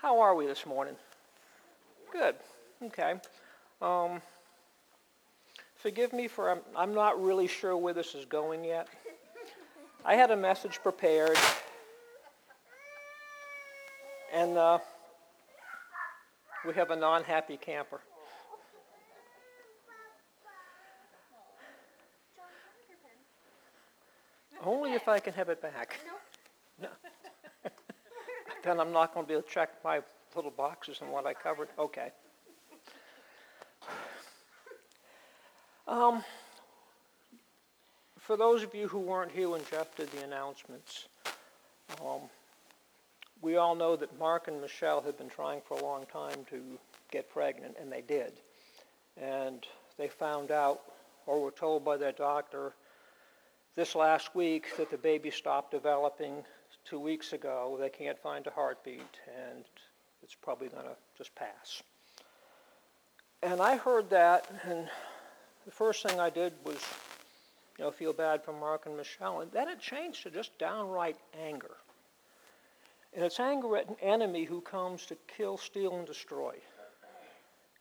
How are we this morning? Good. Okay. Um, forgive me for I'm, I'm not really sure where this is going yet. I had a message prepared, and uh, we have a non-happy camper. Only if I can have it back. Then I'm not going to be able to check my little boxes and what I covered. Okay. Um, for those of you who weren't here when Jeff did the announcements, um, we all know that Mark and Michelle had been trying for a long time to get pregnant, and they did. And they found out, or were told by their doctor, this last week that the baby stopped developing two weeks ago. They can't find a heartbeat, and it's probably going to just pass. And I heard that, and the first thing I did was, you know, feel bad for Mark and Michelle, and then it changed to just downright anger. And it's anger at an enemy who comes to kill, steal, and destroy.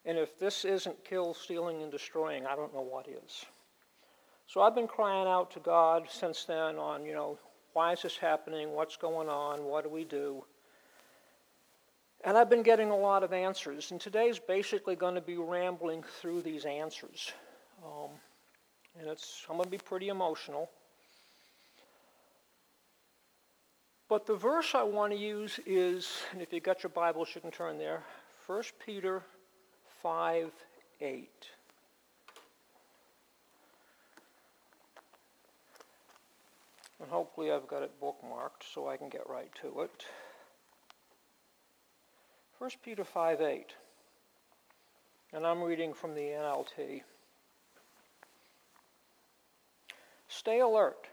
And if this isn't kill, stealing, and destroying, I don't know what is. So I've been crying out to God since then on, you know, why is this happening? What's going on? What do we do? And I've been getting a lot of answers. And today's basically going to be rambling through these answers. Um, and it's, I'm going to be pretty emotional. But the verse I want to use is, and if you've got your Bibles, you can turn there 1 Peter 5 8. And hopefully I've got it bookmarked so I can get right to it. 1 Peter 5 8. And I'm reading from the NLT. Stay alert.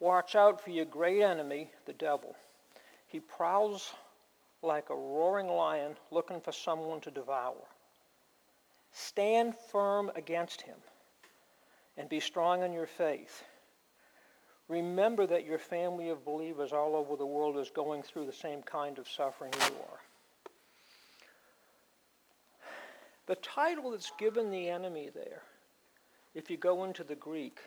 Watch out for your great enemy, the devil. He prowls like a roaring lion looking for someone to devour. Stand firm against him and be strong in your faith. Remember that your family of believers all over the world is going through the same kind of suffering you are. The title that's given the enemy there, if you go into the Greek,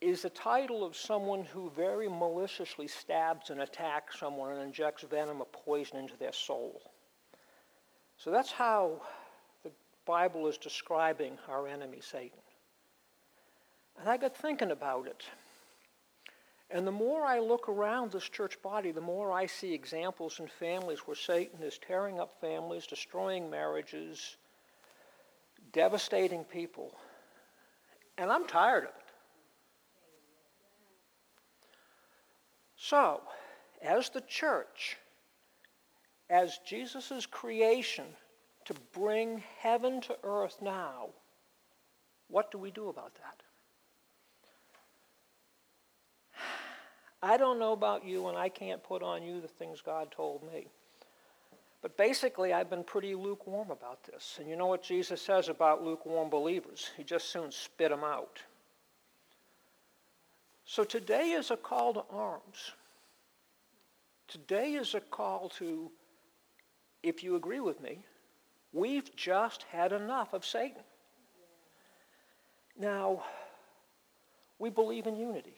is the title of someone who very maliciously stabs and attacks someone and injects venom or poison into their soul. So that's how the Bible is describing our enemy, Satan. And I got thinking about it. And the more I look around this church body, the more I see examples in families where Satan is tearing up families, destroying marriages, devastating people. And I'm tired of it. So, as the church, as Jesus' creation to bring heaven to earth now, what do we do about that? I don't know about you, and I can't put on you the things God told me. But basically, I've been pretty lukewarm about this. And you know what Jesus says about lukewarm believers? He just soon spit them out. So today is a call to arms. Today is a call to, if you agree with me, we've just had enough of Satan. Now, we believe in unity.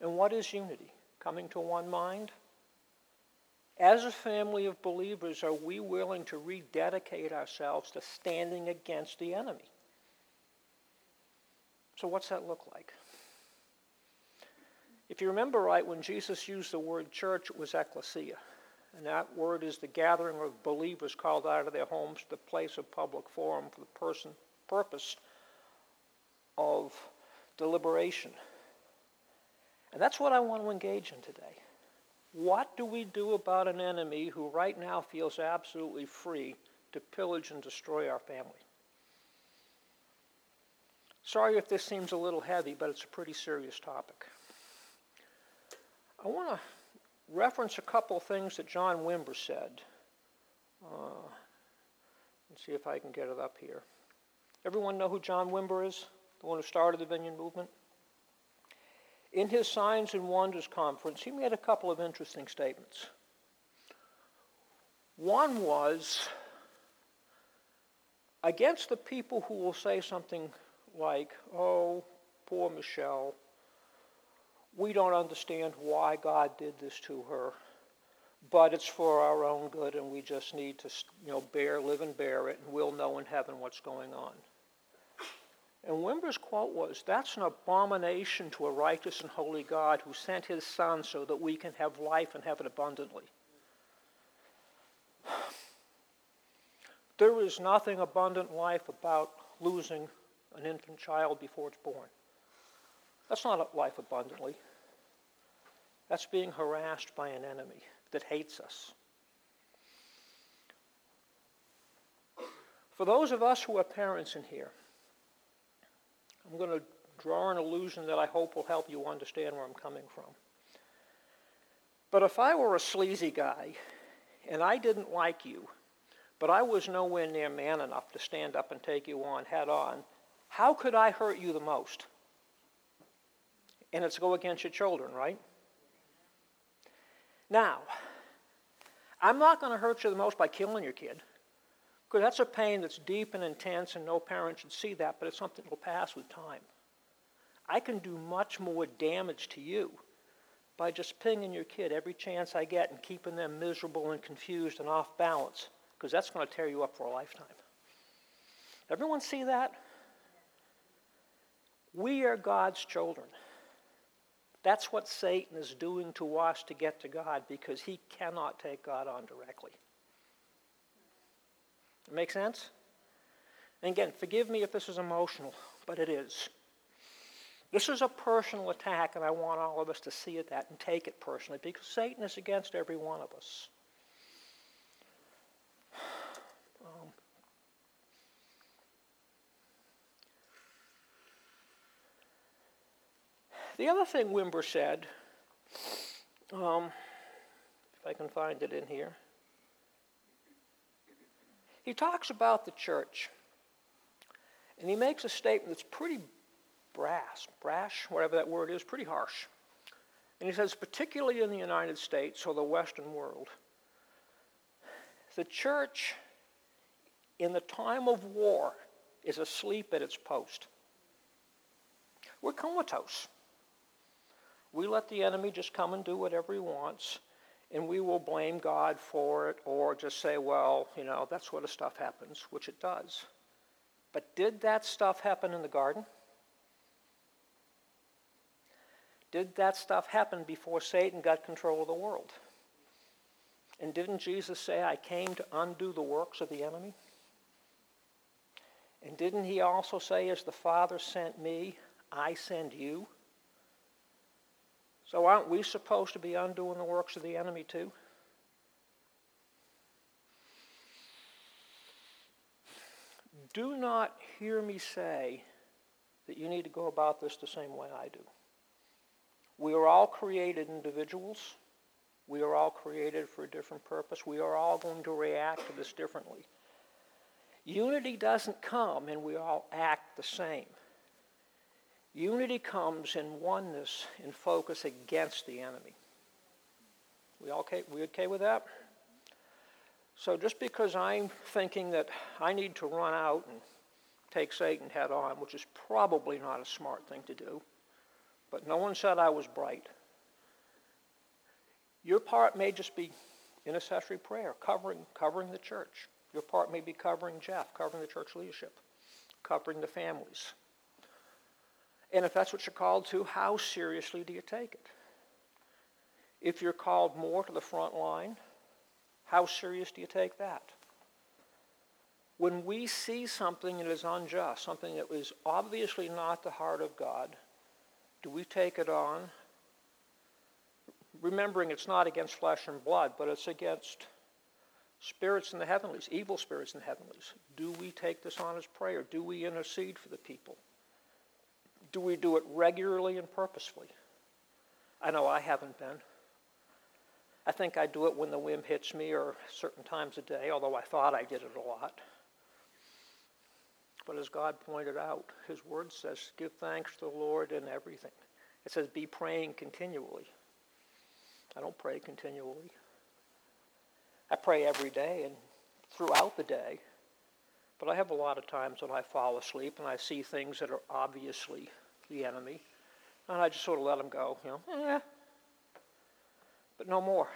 And what is unity? Coming to one mind? As a family of believers, are we willing to rededicate ourselves to standing against the enemy? So, what's that look like? If you remember right, when Jesus used the word church, it was ecclesia. And that word is the gathering of believers called out of their homes to the place of public forum for the person, purpose of deliberation and that's what I want to engage in today. What do we do about an enemy who right now feels absolutely free to pillage and destroy our family? Sorry if this seems a little heavy, but it's a pretty serious topic. I want to reference a couple of things that John Wimber said. Uh, let's see if I can get it up here. Everyone know who John Wimber is? The one who started the Vineyard Movement? In his Signs and Wonders conference, he made a couple of interesting statements. One was against the people who will say something like, oh, poor Michelle, we don't understand why God did this to her, but it's for our own good and we just need to, you know, bear, live and bear it, and we'll know in heaven what's going on. And Wimber's quote was, That's an abomination to a righteous and holy God who sent his Son so that we can have life and have it abundantly. There is nothing abundant life about losing an infant child before it's born. That's not life abundantly. That's being harassed by an enemy that hates us. For those of us who are parents in here, I'm going to draw an illusion that I hope will help you understand where I'm coming from. But if I were a sleazy guy and I didn't like you, but I was nowhere near man enough to stand up and take you on head on, how could I hurt you the most? And it's go against your children, right? Now, I'm not going to hurt you the most by killing your kid. Because that's a pain that's deep and intense, and no parent should see that, but it's something that will pass with time. I can do much more damage to you by just pinging your kid every chance I get and keeping them miserable and confused and off balance, because that's going to tear you up for a lifetime. Everyone see that? We are God's children. That's what Satan is doing to us to get to God because he cannot take God on directly. Make sense? And again, forgive me if this is emotional, but it is. This is a personal attack, and I want all of us to see it that and take it personally because Satan is against every one of us. Um, the other thing Wimber said, um, if I can find it in here. He talks about the church, and he makes a statement that's pretty brass, brash, whatever that word is, pretty harsh. And he says, particularly in the United States or the Western world, the church in the time of war is asleep at its post. We're comatose. We let the enemy just come and do whatever he wants and we will blame God for it or just say, well, you know, that's where the stuff happens, which it does. But did that stuff happen in the garden? Did that stuff happen before Satan got control of the world? And didn't Jesus say, I came to undo the works of the enemy? And didn't he also say, as the Father sent me, I send you? So aren't we supposed to be undoing the works of the enemy too? Do not hear me say that you need to go about this the same way I do. We are all created individuals. We are all created for a different purpose. We are all going to react to this differently. Unity doesn't come and we all act the same. Unity comes in oneness and focus against the enemy. We all okay, we okay with that? So just because I'm thinking that I need to run out and take Satan head on, which is probably not a smart thing to do, but no one said I was bright. Your part may just be intercessory prayer, covering, covering the church. Your part may be covering Jeff, covering the church leadership, covering the families, and if that's what you're called to, how seriously do you take it? If you're called more to the front line, how serious do you take that? When we see something that is unjust, something that is obviously not the heart of God, do we take it on? Remembering it's not against flesh and blood, but it's against spirits in the heavenlies, evil spirits in the heavenlies. Do we take this on as prayer? Do we intercede for the people? Do we do it regularly and purposefully? I know I haven't been. I think I do it when the whim hits me or certain times a day, although I thought I did it a lot. But as God pointed out, His Word says, give thanks to the Lord in everything, It says be praying continually. I don't pray continually. I pray every day and throughout the day. But I have a lot of times when I fall asleep and I see things that are obviously the enemy. And I just sort of let them go, you know, eh. But no more.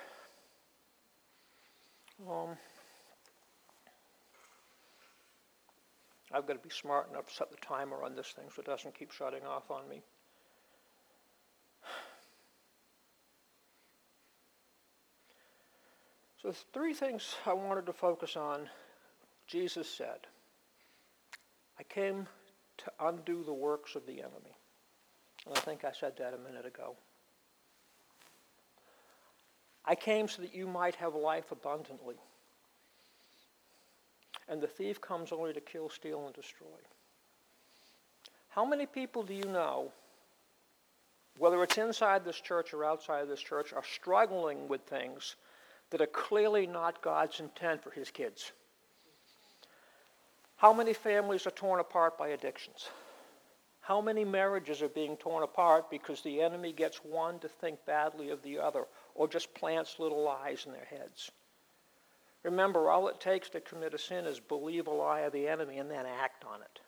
Um, I've got to be smart enough to set the timer on this thing so it doesn't keep shutting off on me. So, three things I wanted to focus on. Jesus said, I came to undo the works of the enemy. I think I said that a minute ago. I came so that you might have life abundantly. And the thief comes only to kill, steal, and destroy. How many people do you know, whether it's inside this church or outside of this church, are struggling with things that are clearly not God's intent for his kids. How many families are torn apart by addictions? How many marriages are being torn apart because the enemy gets one to think badly of the other or just plants little lies in their heads? Remember, all it takes to commit a sin is believe a lie of the enemy and then act on it,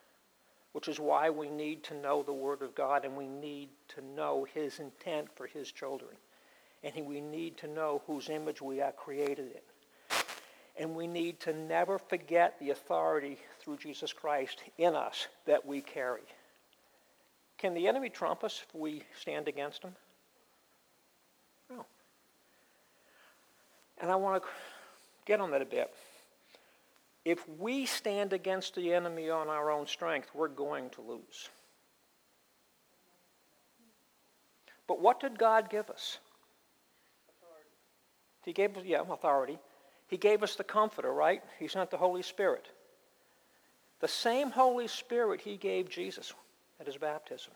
which is why we need to know the Word of God and we need to know His intent for His children and we need to know whose image we are created in. And we need to never forget the authority through Jesus Christ in us that we carry. Can the enemy trump us if we stand against him? No. And I want to get on that a bit. If we stand against the enemy on our own strength, we're going to lose. But what did God give us? Authority. He gave us, yeah, authority. He gave us the Comforter, right? He sent the Holy Spirit. The same Holy Spirit he gave Jesus at his baptism.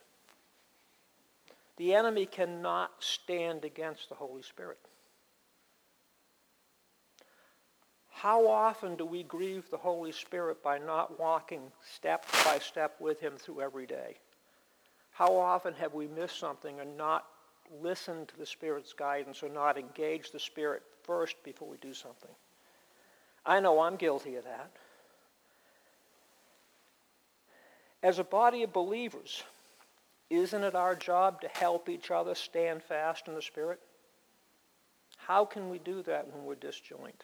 The enemy cannot stand against the Holy Spirit. How often do we grieve the Holy Spirit by not walking step by step with him through every day? How often have we missed something and not listened to the Spirit's guidance or not engage the Spirit first before we do something. I know I'm guilty of that. As a body of believers, isn't it our job to help each other stand fast in the Spirit? How can we do that when we're disjoint?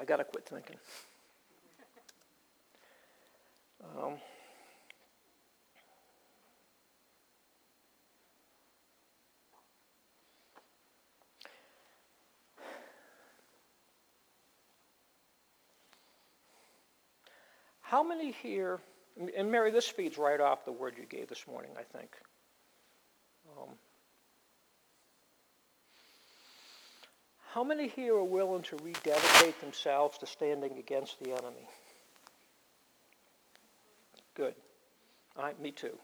I got to quit thinking. Um, how many here, and Mary, this feeds right off the word you gave this morning, I think. Um, how many here are willing to rededicate themselves to standing against the enemy? Good. All right, me too.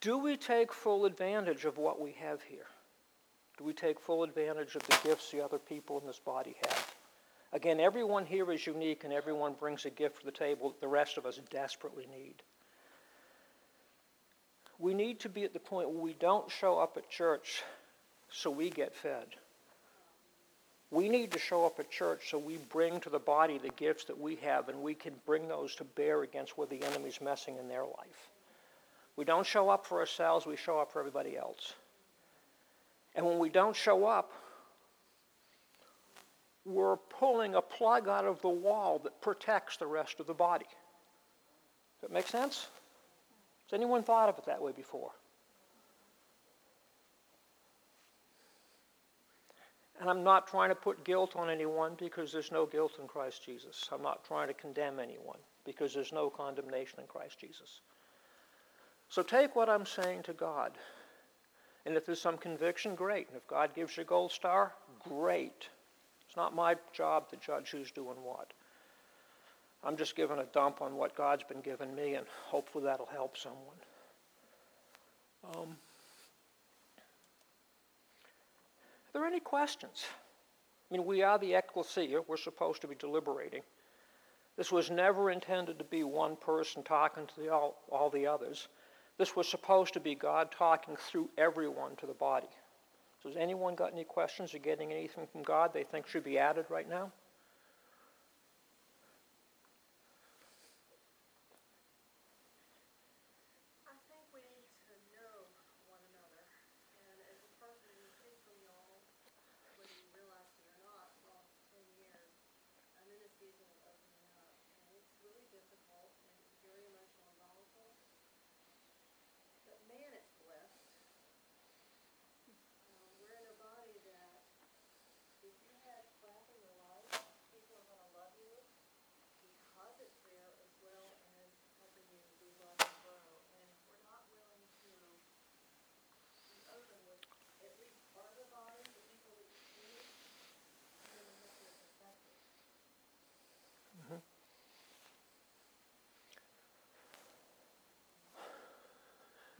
Do we take full advantage of what we have here? Do we take full advantage of the gifts the other people in this body have? Again, everyone here is unique and everyone brings a gift to the table that the rest of us desperately need. We need to be at the point where we don't show up at church so we get fed. We need to show up at church so we bring to the body the gifts that we have and we can bring those to bear against where the enemy's messing in their life. We don't show up for ourselves, we show up for everybody else. And when we don't show up, we're pulling a plug out of the wall that protects the rest of the body. Does that make sense? Has anyone thought of it that way before? And I'm not trying to put guilt on anyone because there's no guilt in Christ Jesus. I'm not trying to condemn anyone because there's no condemnation in Christ Jesus. So take what I'm saying to God. And if there's some conviction, great. And if God gives you a gold star, great. It's not my job to judge who's doing what. I'm just giving a dump on what God's been giving me, and hopefully that'll help someone. Um, there any questions? I mean, we are the ecclesia, we're supposed to be deliberating. This was never intended to be one person talking to the, all, all the others. This was supposed to be God talking through everyone to the body. So, has anyone got any questions or getting anything from God they think should be added right now? man at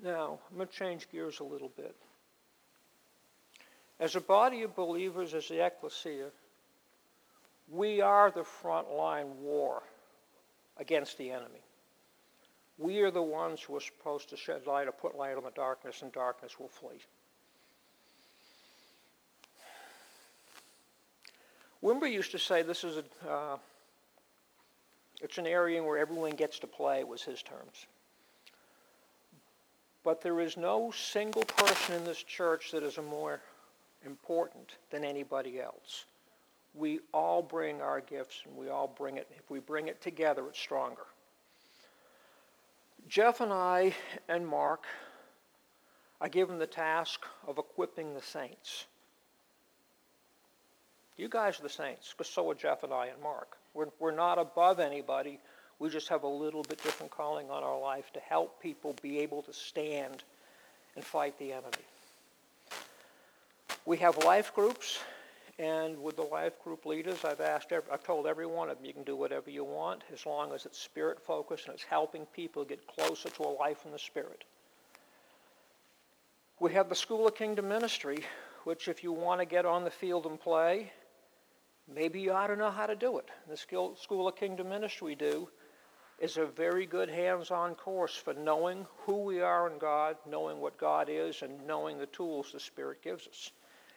Now, I'm going to change gears a little bit. As a body of believers, as the ecclesia, we are the frontline war against the enemy. We are the ones who are supposed to shed light or put light on the darkness, and darkness will flee. Wimber used to say this is a, uh, it's an area where everyone gets to play, was his terms. But there is no single person in this church that is more important than anybody else. We all bring our gifts and we all bring it. If we bring it together, it's stronger. Jeff and I and Mark are given the task of equipping the saints. You guys are the saints, because so are Jeff and I and Mark. We're, we're not above anybody. We just have a little bit different calling on our life to help people be able to stand and fight the enemy. We have life groups, and with the life group leaders, I've asked, I've told every one of them you can do whatever you want as long as it's spirit focused and it's helping people get closer to a life in the spirit. We have the School of Kingdom Ministry, which, if you want to get on the field and play, maybe you ought to know how to do it. The School of Kingdom Ministry do is a very good hands on course for knowing who we are in God, knowing what God is, and knowing the tools the Spirit gives us.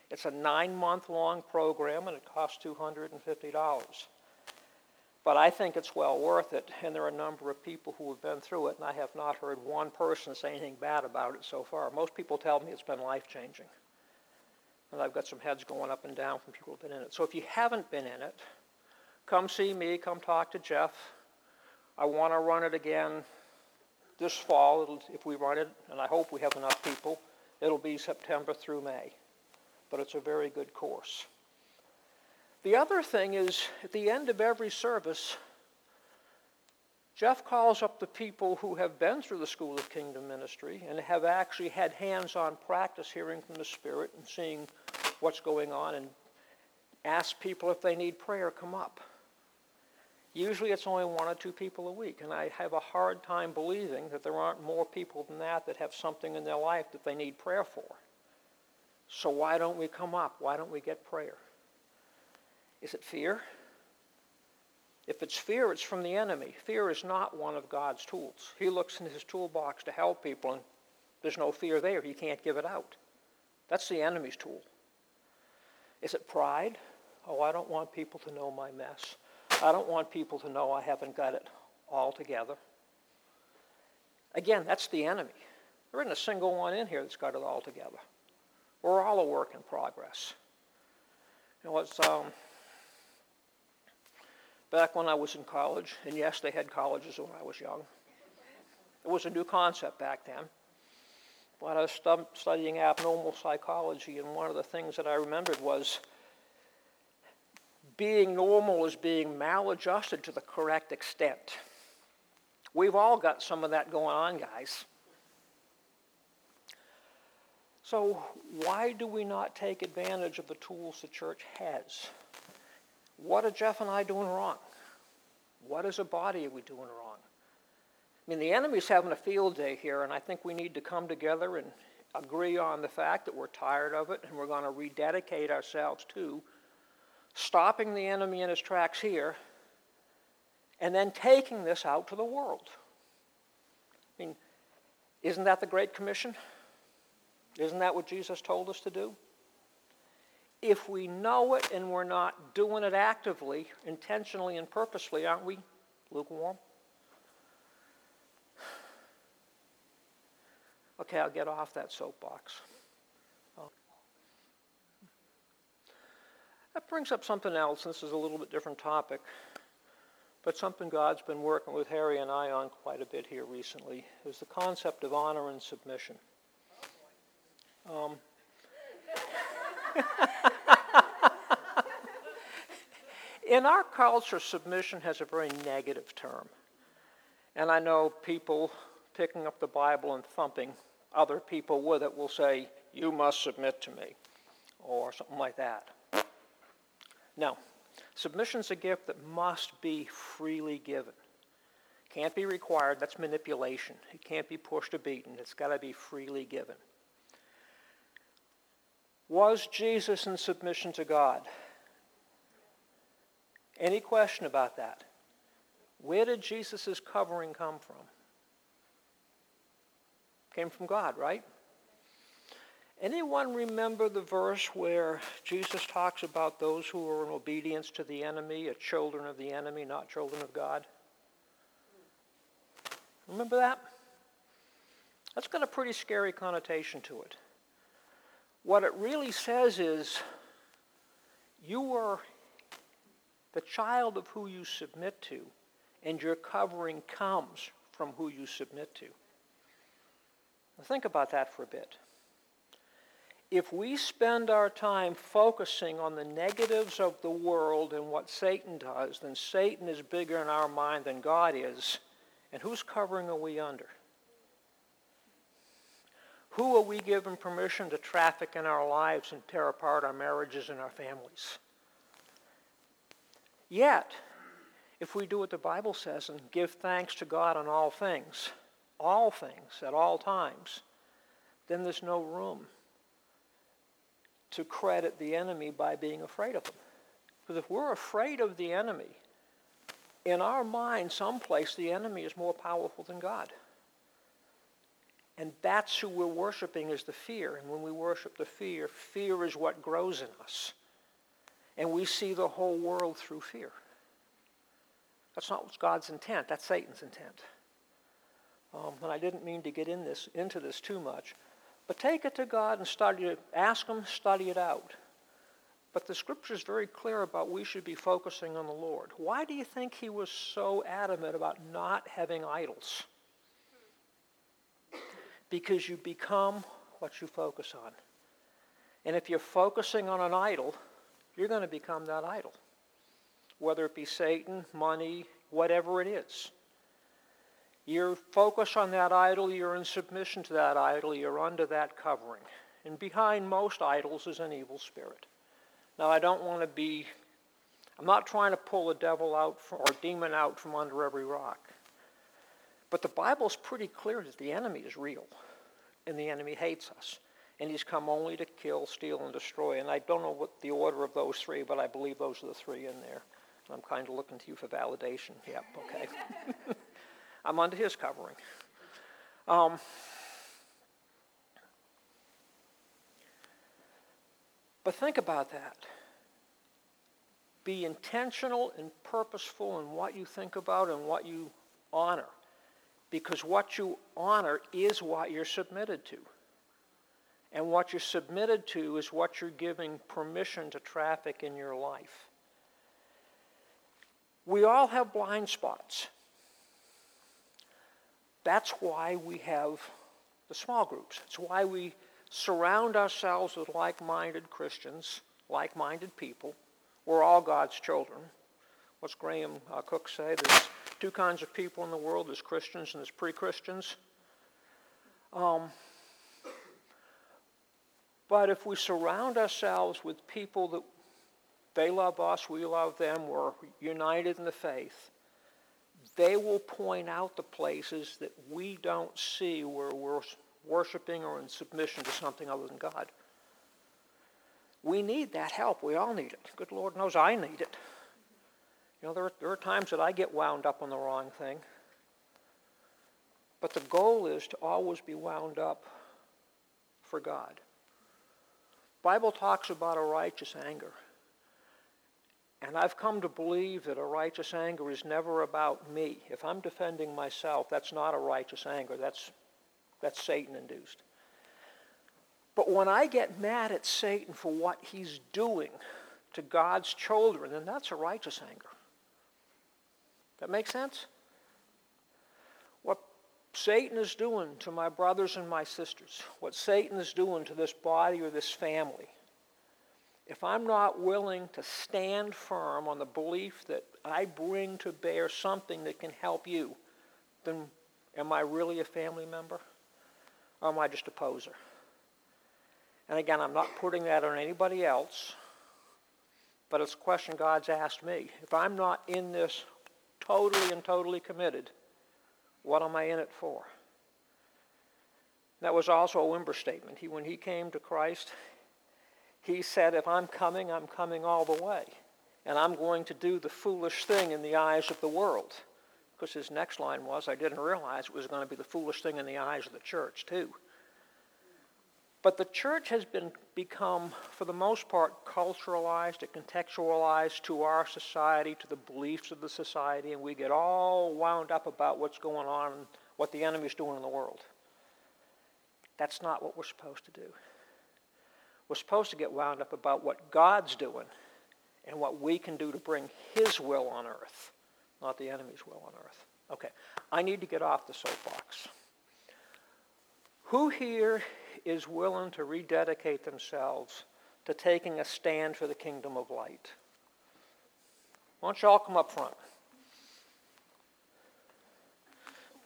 It's a nine month long program and it costs $250. But I think it's well worth it, and there are a number of people who have been through it, and I have not heard one person say anything bad about it so far. Most people tell me it's been life changing. And I've got some heads going up and down from people who've been in it. So if you haven't been in it, come see me, come talk to Jeff. I want to run it again this fall. If we run it, and I hope we have enough people, it'll be September through May. But it's a very good course. The other thing is, at the end of every service, Jeff calls up the people who have been through the School of Kingdom Ministry and have actually had hands on practice hearing from the Spirit and seeing what's going on and asks people if they need prayer, come up. Usually it's only one or two people a week, and I have a hard time believing that there aren't more people than that that have something in their life that they need prayer for. So why don't we come up? Why don't we get prayer? Is it fear? If it's fear, it's from the enemy. Fear is not one of God's tools. He looks in his toolbox to help people, and there's no fear there. He can't give it out. That's the enemy's tool. Is it pride? Oh, I don't want people to know my mess. I don't want people to know I haven't got it all together. Again, that's the enemy. There isn't a single one in here that's got it all together. We're all a work in progress. You know, it's um, back when I was in college, and yes, they had colleges when I was young. It was a new concept back then. But I was studying abnormal psychology, and one of the things that I remembered was being normal is being maladjusted to the correct extent. We've all got some of that going on, guys. So, why do we not take advantage of the tools the church has? What are Jeff and I doing wrong? What as a body are we doing wrong? I mean, the enemy's having a field day here, and I think we need to come together and agree on the fact that we're tired of it and we're going to rededicate ourselves to stopping the enemy in his tracks here and then taking this out to the world. I mean, isn't that the Great Commission? Isn't that what Jesus told us to do? If we know it and we're not doing it actively, intentionally, and purposely, aren't we lukewarm? Okay, I'll get off that soapbox. That brings up something else. This is a little bit different topic, but something God's been working with Harry and I on quite a bit here recently is the concept of honor and submission. Um, in our culture, submission has a very negative term. And I know people picking up the Bible and thumping other people with it will say, You must submit to me, or something like that. No. Submission's a gift that must be freely given. Can't be required, that's manipulation. It can't be pushed or beaten, it's got to be freely given. Was Jesus in submission to God? Any question about that? Where did Jesus' covering come from? Came from God, right? Anyone remember the verse where Jesus talks about those who are in obedience to the enemy, children of the enemy, not children of God? Remember that? That's got a pretty scary connotation to it. What it really says is you are the child of who you submit to, and your covering comes from who you submit to. Now think about that for a bit if we spend our time focusing on the negatives of the world and what Satan does, then Satan is bigger in our mind than God is. And whose covering are we under? Who are we given permission to traffic in our lives and tear apart our marriages and our families? Yet, if we do what the Bible says and give thanks to God on all things, all things at all times, then there's no room to credit the enemy by being afraid of him. Because if we're afraid of the enemy, in our mind, someplace, the enemy is more powerful than God. And that's who we're worshiping is the fear. And when we worship the fear, fear is what grows in us. And we see the whole world through fear. That's not God's intent. That's Satan's intent. Um, and I didn't mean to get in this, into this too much. But take it to God and study it. Ask Him, study it out. But the scripture is very clear about we should be focusing on the Lord. Why do you think He was so adamant about not having idols? Because you become what you focus on. And if you're focusing on an idol, you're going to become that idol. Whether it be Satan, money, whatever it is. You're focused on that idol, you're in submission to that idol, you're under that covering. And behind most idols is an evil spirit. Now, I don't want to be, I'm not trying to pull a devil out or demon out from under every rock. But the Bible's pretty clear that the enemy is real, and the enemy hates us. And he's come only to kill, steal, and destroy. And I don't know what the order of those three, but I believe those are the three in there. I'm kind of looking to you for validation. Yep, okay. I'm under his covering. Um, but think about that. Be intentional and purposeful in what you think about and what you honor. Because what you honor is what you're submitted to. And what you're submitted to is what you're giving permission to traffic in your life. We all have blind spots. That's why we have the small groups. It's why we surround ourselves with like minded Christians, like minded people. We're all God's children. What's Graham uh, Cooke say? There's two kinds of people in the world there's Christians and there's pre Christians. Um, but if we surround ourselves with people that they love us, we love them, we're united in the faith, they will point out the places that we don't see where we're worshiping or in submission to something other than God. We need that help. We all need it. Good Lord knows I need it. You know, there are, there are times that I get wound up on the wrong thing. But the goal is to always be wound up for God. Bible talks about a righteous anger. And I've come to believe that a righteous anger is never about me. If I'm defending myself, that's not a righteous anger. That's, that's Satan induced. But when I get mad at Satan for what he's doing to God's children, then that's a righteous anger. That makes sense? What Satan is doing to my brothers and my sisters, what Satan is doing to this body or this family, if I'm not willing to stand firm on the belief that I bring to bear something that can help you, then am I really a family member? Or am I just a poser? And again, I'm not putting that on anybody else, but it's a question God's asked me. If I'm not in this totally and totally committed, what am I in it for? That was also a Wimber statement. He, when he came to Christ, he said, If I'm coming, I'm coming all the way. And I'm going to do the foolish thing in the eyes of the world. Because his next line was, I didn't realize it was going to be the foolish thing in the eyes of the church, too. But the church has been become, for the most part, culturalized and contextualized to our society, to the beliefs of the society, and we get all wound up about what's going on, what the enemy's doing in the world. That's not what we're supposed to do. We're supposed to get wound up about what God's doing and what we can do to bring His will on earth, not the enemy's will on earth. Okay, I need to get off the soapbox. Who here is willing to rededicate themselves to taking a stand for the kingdom of light? Why don't you all come up front?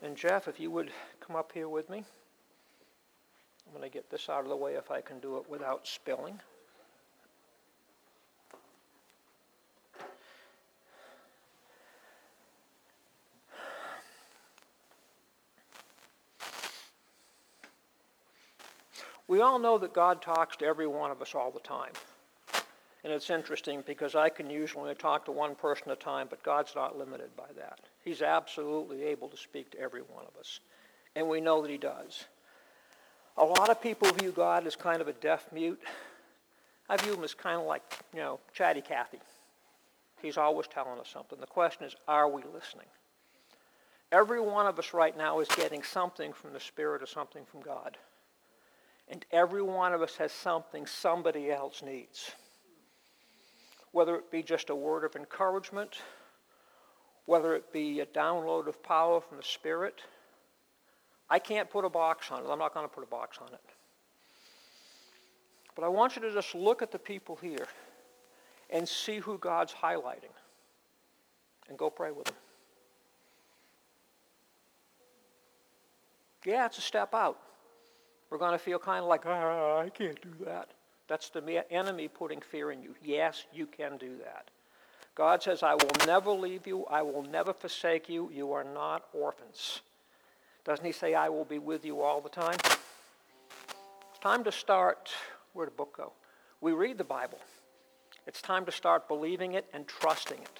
And Jeff, if you would come up here with me. I'm going to get this out of the way if I can do it without spilling. We all know that God talks to every one of us all the time. And it's interesting because I can usually talk to one person at a time, but God's not limited by that. He's absolutely able to speak to every one of us. And we know that He does. A lot of people view God as kind of a deaf mute. I view him as kind of like, you know, chatty Cathy. He's always telling us something. The question is, are we listening? Every one of us right now is getting something from the Spirit or something from God. And every one of us has something somebody else needs. Whether it be just a word of encouragement, whether it be a download of power from the Spirit, I can't put a box on it. I'm not going to put a box on it. But I want you to just look at the people here and see who God's highlighting and go pray with them. Yeah, it's a step out. We're going to feel kind of like, oh, I can't do that. That's the enemy putting fear in you. Yes, you can do that. God says, I will never leave you. I will never forsake you. You are not orphans. Doesn't he say, I will be with you all the time? It's time to start. Where'd the book go? We read the Bible. It's time to start believing it and trusting it.